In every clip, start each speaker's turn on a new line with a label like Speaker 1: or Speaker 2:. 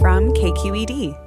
Speaker 1: From KQED.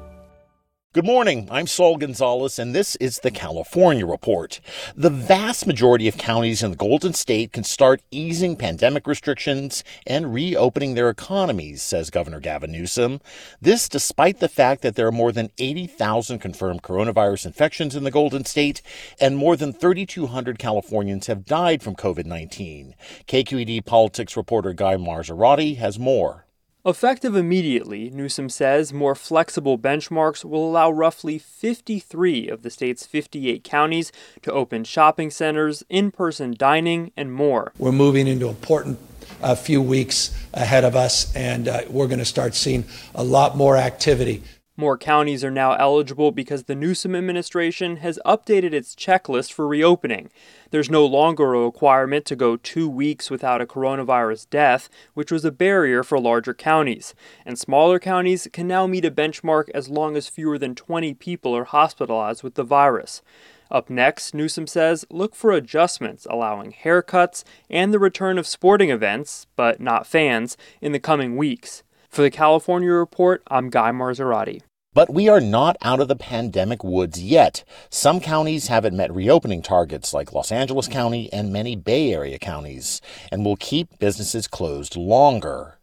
Speaker 2: Good morning. I'm Saul Gonzalez, and this is the California Report. The vast majority of counties in the Golden State can start easing pandemic restrictions and reopening their economies, says Governor Gavin Newsom. This despite the fact that there are more than 80,000 confirmed coronavirus infections in the Golden State, and more than 3,200 Californians have died from COVID 19. KQED politics reporter Guy Marzorati has more.
Speaker 3: Effective immediately, Newsom says more flexible benchmarks will allow roughly 53 of the state's 58 counties to open shopping centers, in person dining, and more.
Speaker 4: We're moving into important uh, few weeks ahead of us, and uh, we're going to start seeing a lot more activity.
Speaker 3: More counties are now eligible because the Newsom administration has updated its checklist for reopening. There's no longer a requirement to go two weeks without a coronavirus death, which was a barrier for larger counties. And smaller counties can now meet a benchmark as long as fewer than 20 people are hospitalized with the virus. Up next, Newsom says look for adjustments allowing haircuts and the return of sporting events, but not fans, in the coming weeks. For the California Report, I'm Guy Marzorati.
Speaker 2: But we are not out of the pandemic woods yet. Some counties haven't met reopening targets, like Los Angeles County and many Bay Area counties, and will keep businesses closed longer.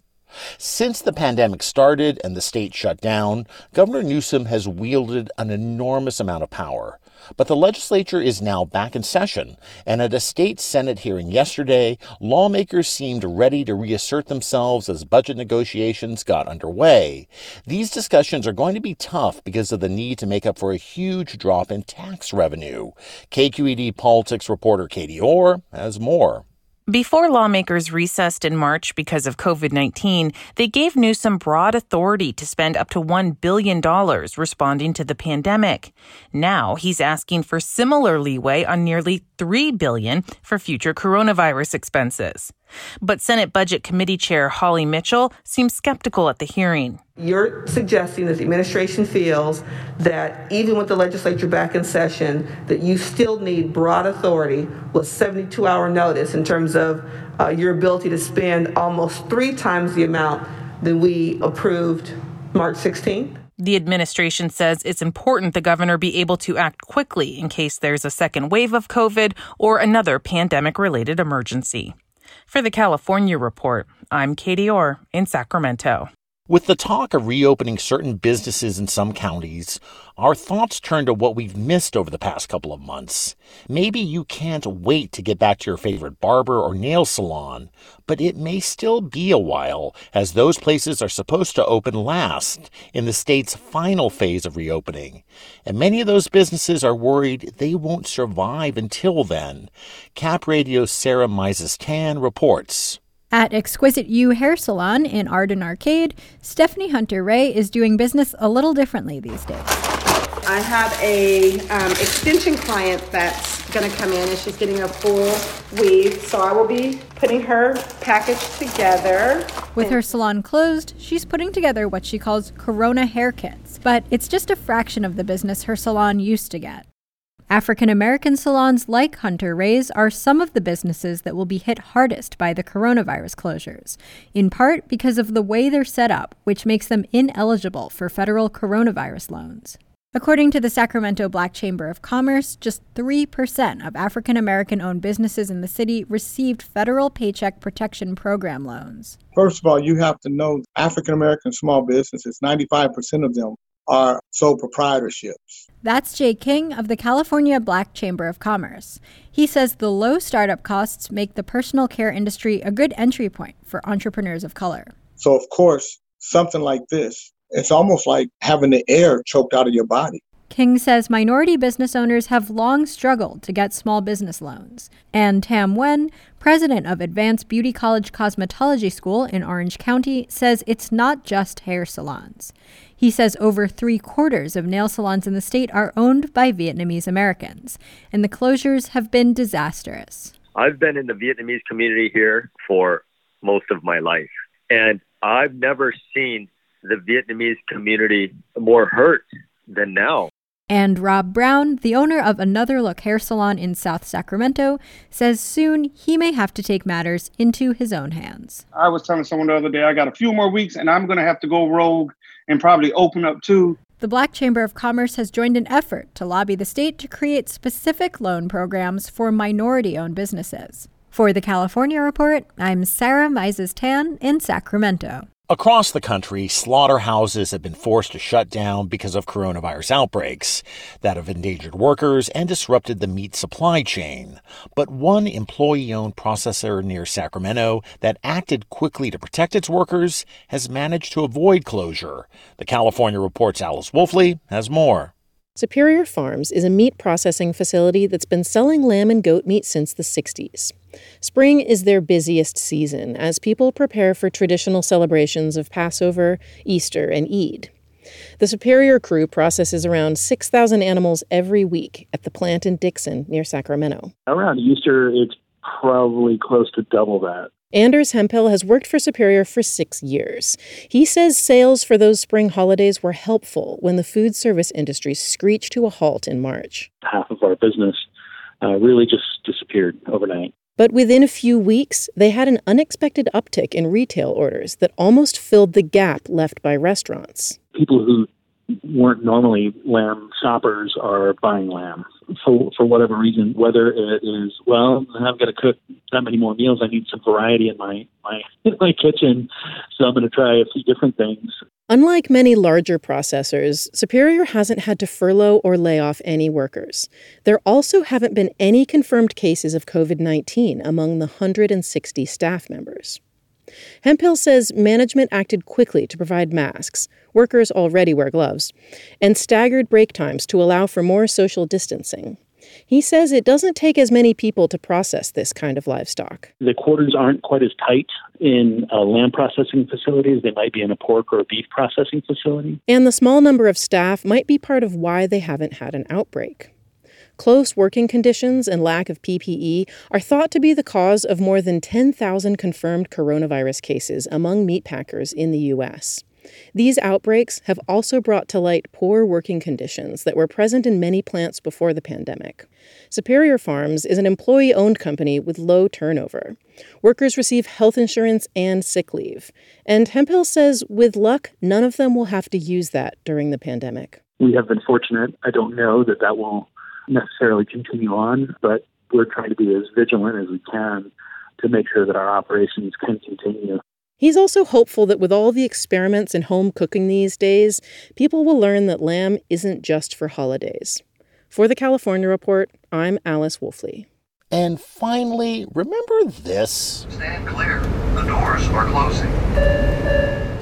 Speaker 2: Since the pandemic started and the state shut down, Governor Newsom has wielded an enormous amount of power. But the legislature is now back in session, and at a state Senate hearing yesterday, lawmakers seemed ready to reassert themselves as budget negotiations got underway. These discussions are going to be tough because of the need to make up for a huge drop in tax revenue. KQED politics reporter Katie Orr has more.
Speaker 5: Before lawmakers recessed in March because of COVID 19, they gave Newsom broad authority to spend up to $1 billion responding to the pandemic. Now he's asking for similar leeway on nearly 3 billion for future coronavirus expenses. But Senate Budget Committee Chair Holly Mitchell seems skeptical at the hearing.
Speaker 6: You're suggesting that the administration feels that even with the legislature back in session, that you still need broad authority with 72 hour notice in terms of uh, your ability to spend almost three times the amount than we approved March 16th?
Speaker 5: The administration says it's important the governor be able to act quickly in case there's a second wave of COVID or another pandemic related emergency. For the California Report, I'm Katie Orr in Sacramento.
Speaker 2: With the talk of reopening certain businesses in some counties, our thoughts turn to what we've missed over the past couple of months. Maybe you can't wait to get back to your favorite barber or nail salon, but it may still be a while as those places are supposed to open last in the state's final phase of reopening. And many of those businesses are worried they won't survive until then. Cap Radio's Sarah Mizes-Tan reports.
Speaker 7: At Exquisite You Hair Salon in Arden Arcade, Stephanie Hunter Ray is doing business a little differently these days.
Speaker 8: I have a um, extension client that's going to come in and she's getting a full weave, so I will be putting her package together.
Speaker 7: With her salon closed, she's putting together what she calls Corona hair kits, but it's just a fraction of the business her salon used to get. African American salons like Hunter Ray's are some of the businesses that will be hit hardest by the coronavirus closures, in part because of the way they're set up, which makes them ineligible for federal coronavirus loans. According to the Sacramento Black Chamber of Commerce, just 3% of African American owned businesses in the city received federal Paycheck Protection Program loans.
Speaker 9: First of all, you have to know African American small businesses, 95% of them are sole proprietorships.
Speaker 7: That's Jay King of the California Black Chamber of Commerce. He says the low startup costs make the personal care industry a good entry point for entrepreneurs of color.
Speaker 9: So, of course, something like this, it's almost like having the air choked out of your body.
Speaker 7: King says minority business owners have long struggled to get small business loans. And Tam Nguyen, president of Advanced Beauty College Cosmetology School in Orange County, says it's not just hair salons. He says over three quarters of nail salons in the state are owned by Vietnamese Americans, and the closures have been disastrous.
Speaker 10: I've been in the Vietnamese community here for most of my life, and I've never seen the Vietnamese community more hurt than now.
Speaker 7: And Rob Brown, the owner of Another Look hair salon in South Sacramento, says soon he may have to take matters into his own hands.
Speaker 4: I was telling someone the other day, I got a few more weeks and I'm going to have to go rogue and probably open up too.
Speaker 7: The Black Chamber of Commerce has joined an effort to lobby the state to create specific loan programs for minority owned businesses. For the California Report, I'm Sarah Mizes-Tan in Sacramento.
Speaker 2: Across the country, slaughterhouses have been forced to shut down because of coronavirus outbreaks that have endangered workers and disrupted the meat supply chain. But one employee owned processor near Sacramento that acted quickly to protect its workers has managed to avoid closure. The California Report's Alice Woelfle has more.
Speaker 11: Superior Farms is a meat processing facility that's been selling lamb and goat meat since the 60s. Spring is their busiest season as people prepare for traditional celebrations of Passover, Easter, and Eid. The Superior crew processes around 6,000 animals every week at the plant in Dixon near Sacramento.
Speaker 12: Around Easter, it's probably close to double that.
Speaker 11: Anders Hemphill has worked for Superior for six years. He says sales for those spring holidays were helpful when the food service industry screeched to a halt in March.
Speaker 12: Half of our business uh, really just disappeared overnight.
Speaker 11: But within a few weeks, they had an unexpected uptick in retail orders that almost filled the gap left by restaurants.
Speaker 12: People who weren't normally lamb shoppers are buying lamb for for whatever reason. Whether it is well, I've got to cook that many more meals. I need some variety in my my in my kitchen, so I'm going to try a few different things.
Speaker 11: Unlike many larger processors, Superior hasn't had to furlough or lay off any workers. There also haven't been any confirmed cases of COVID 19 among the 160 staff members. Hemphill says management acted quickly to provide masks, workers already wear gloves, and staggered break times to allow for more social distancing. He says it doesn't take as many people to process this kind of livestock.
Speaker 12: The quarters aren't quite as tight in a lamb processing facility as they might be in a pork or a beef processing facility.
Speaker 11: And the small number of staff might be part of why they haven't had an outbreak. Close working conditions and lack of PPE are thought to be the cause of more than 10,000 confirmed coronavirus cases among meatpackers in the U.S. These outbreaks have also brought to light poor working conditions that were present in many plants before the pandemic. Superior Farms is an employee owned company with low turnover. Workers receive health insurance and sick leave. And Hemphill says, with luck, none of them will have to use that during the pandemic.
Speaker 12: We have been fortunate. I don't know that that will necessarily continue on, but we're trying to be as vigilant as we can to make sure that our operations can continue.
Speaker 11: He's also hopeful that with all the experiments in home cooking these days, people will learn that lamb isn't just for holidays. For the California Report, I'm Alice Woelfle.
Speaker 2: And finally, remember this?
Speaker 13: Stand clear. The doors are closing.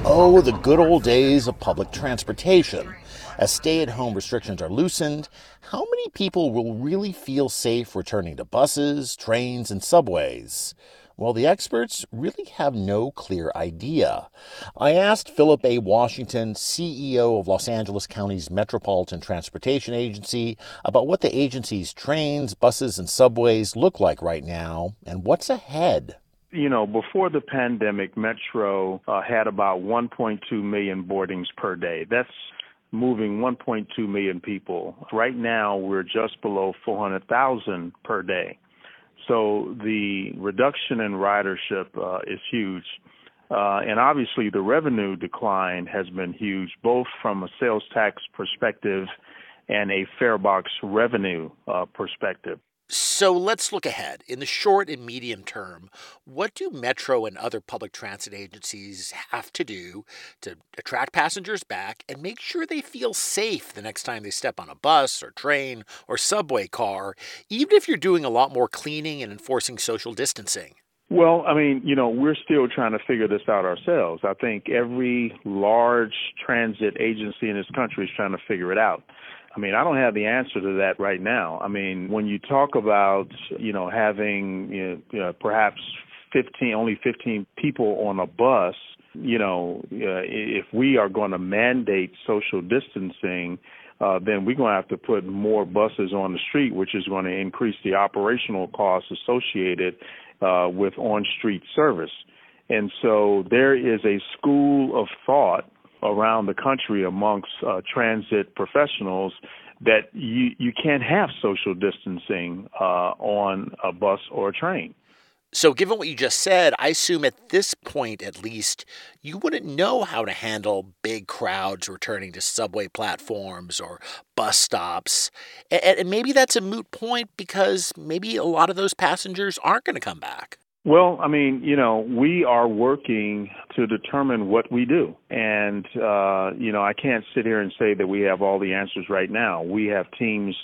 Speaker 2: Oh, the good old days of public transportation. As stay at home restrictions are loosened, how many people will really feel safe returning to buses, trains, and subways? Well, the experts really have no clear idea. I asked Philip A. Washington, CEO of Los Angeles County's Metropolitan Transportation Agency, about what the agency's trains, buses, and subways look like right now and what's ahead
Speaker 3: you know, before the pandemic, Metro uh, had about 1.2 million boardings per day. That's moving 1.2 million people. Right now, we're just below 400,000 per day. So the reduction in ridership uh, is huge. Uh, and obviously, the revenue decline has been huge, both from a sales tax perspective and a fare box revenue uh, perspective.
Speaker 2: So let's look ahead. In the short and medium term, what do Metro and other public transit agencies have to do to attract passengers back and make sure they feel safe the next time they step on a bus or train or subway car, even if you're doing a lot more cleaning and enforcing social distancing?
Speaker 3: Well, I mean, you know, we're still trying to figure this out ourselves. I think every large transit agency in this country is trying to figure it out. I mean, I don't have the answer to that right now. I mean, when you talk about, you know, having you know, perhaps 15, only 15 people on a bus, you know, uh, if we are going to mandate social distancing, uh, then we're going to have to put more buses on the street, which is going to increase the operational costs associated uh, with on-street service. And so there is a school of thought around the country amongst uh, transit professionals that you you can't have social distancing uh, on a bus or a train.
Speaker 2: So, given what you just said, I assume at this point, at least, you wouldn't know how to handle big crowds returning to subway platforms or bus stops. And maybe that's a moot point because maybe a lot of those passengers aren't going to come back.
Speaker 3: Well, I mean, you know, we are working to determine what we do. And, uh, you know, I can't sit here and say that we have all the answers right now. We have teams,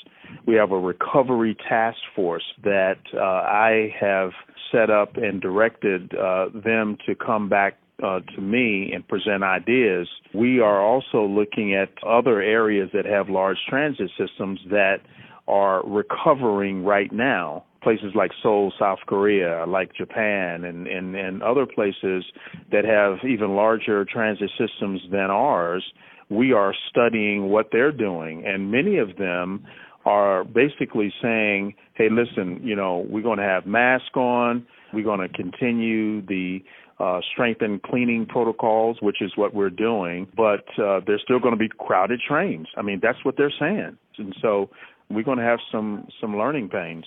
Speaker 3: we have a recovery task force that uh, I have set up and directed uh, them to come back uh, to me and present ideas. We are also looking at other areas that have large transit systems that are recovering right now places like Seoul, South Korea, like Japan, and, and, and other places that have even larger transit systems than ours, we are studying what they're doing. And many of them are basically saying, hey, listen, you know, we're going to have masks on, we're going to continue the uh, cleaning protocols, which is what we're doing, but uh, there's still going to be crowded trains. I mean, that's what they're saying. And so we're going to have some, some learning pains.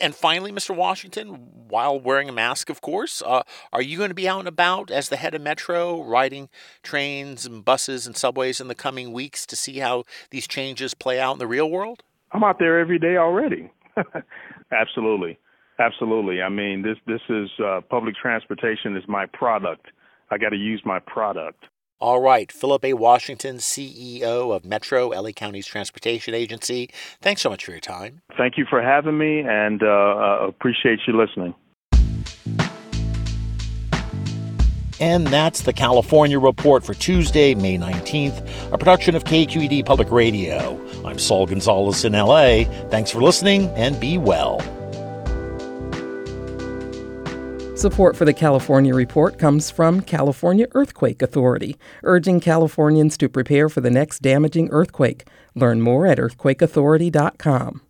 Speaker 2: And finally, Mr. Washington, while wearing a mask, of course, uh, are you going to be out and about as the head of Metro, riding trains and buses and subways in the coming weeks to see how these changes play out in the real world?
Speaker 3: I'm out there every day already. Absolutely, absolutely. I mean, this this is uh, public transportation is my product. I got to use my product.
Speaker 2: All right, Philip A. Washington, CEO of Metro, LA County's transportation agency. Thanks so much for your time.
Speaker 3: Thank you for having me, and uh, uh, appreciate you listening.
Speaker 2: And that's the California Report for Tuesday, May 19th, a production of KQED Public Radio. I'm Saul Gonzalez in LA. Thanks for listening and be well.
Speaker 14: Support for the California Report comes from California Earthquake Authority, urging Californians to prepare for the next damaging earthquake. Learn more at earthquakeauthority.com.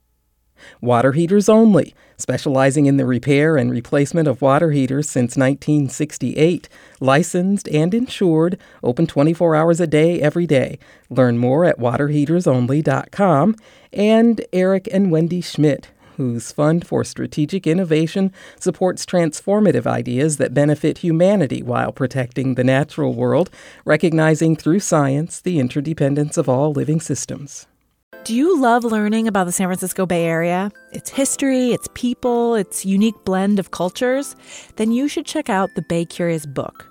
Speaker 14: Water Heaters Only, specializing in the repair and replacement of water heaters since 1968. Licensed and insured, open 24 hours a day, every day. Learn more at waterheatersonly.com. And Eric and Wendy Schmidt, whose Fund for Strategic Innovation supports transformative ideas that benefit humanity while protecting the natural world, recognizing through science the interdependence of all living systems.
Speaker 15: Do you love learning about the San Francisco Bay Area? Its history, its people, its unique blend of cultures? Then you should check out the Bay Curious book.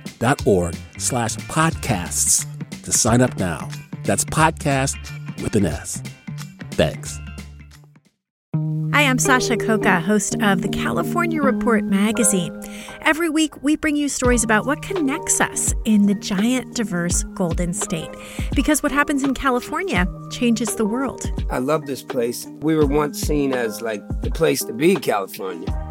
Speaker 16: donate.kqed.org slash podcasts to sign up now. That's podcast with an S. Thanks.
Speaker 17: Hi, I'm Sasha Khokha, host of the California Report magazine. Every week, we bring you stories about what connects us in the giant, diverse Golden State. Because what happens in California changes the world.
Speaker 18: I love this place. We were once seen as like the place to be, California.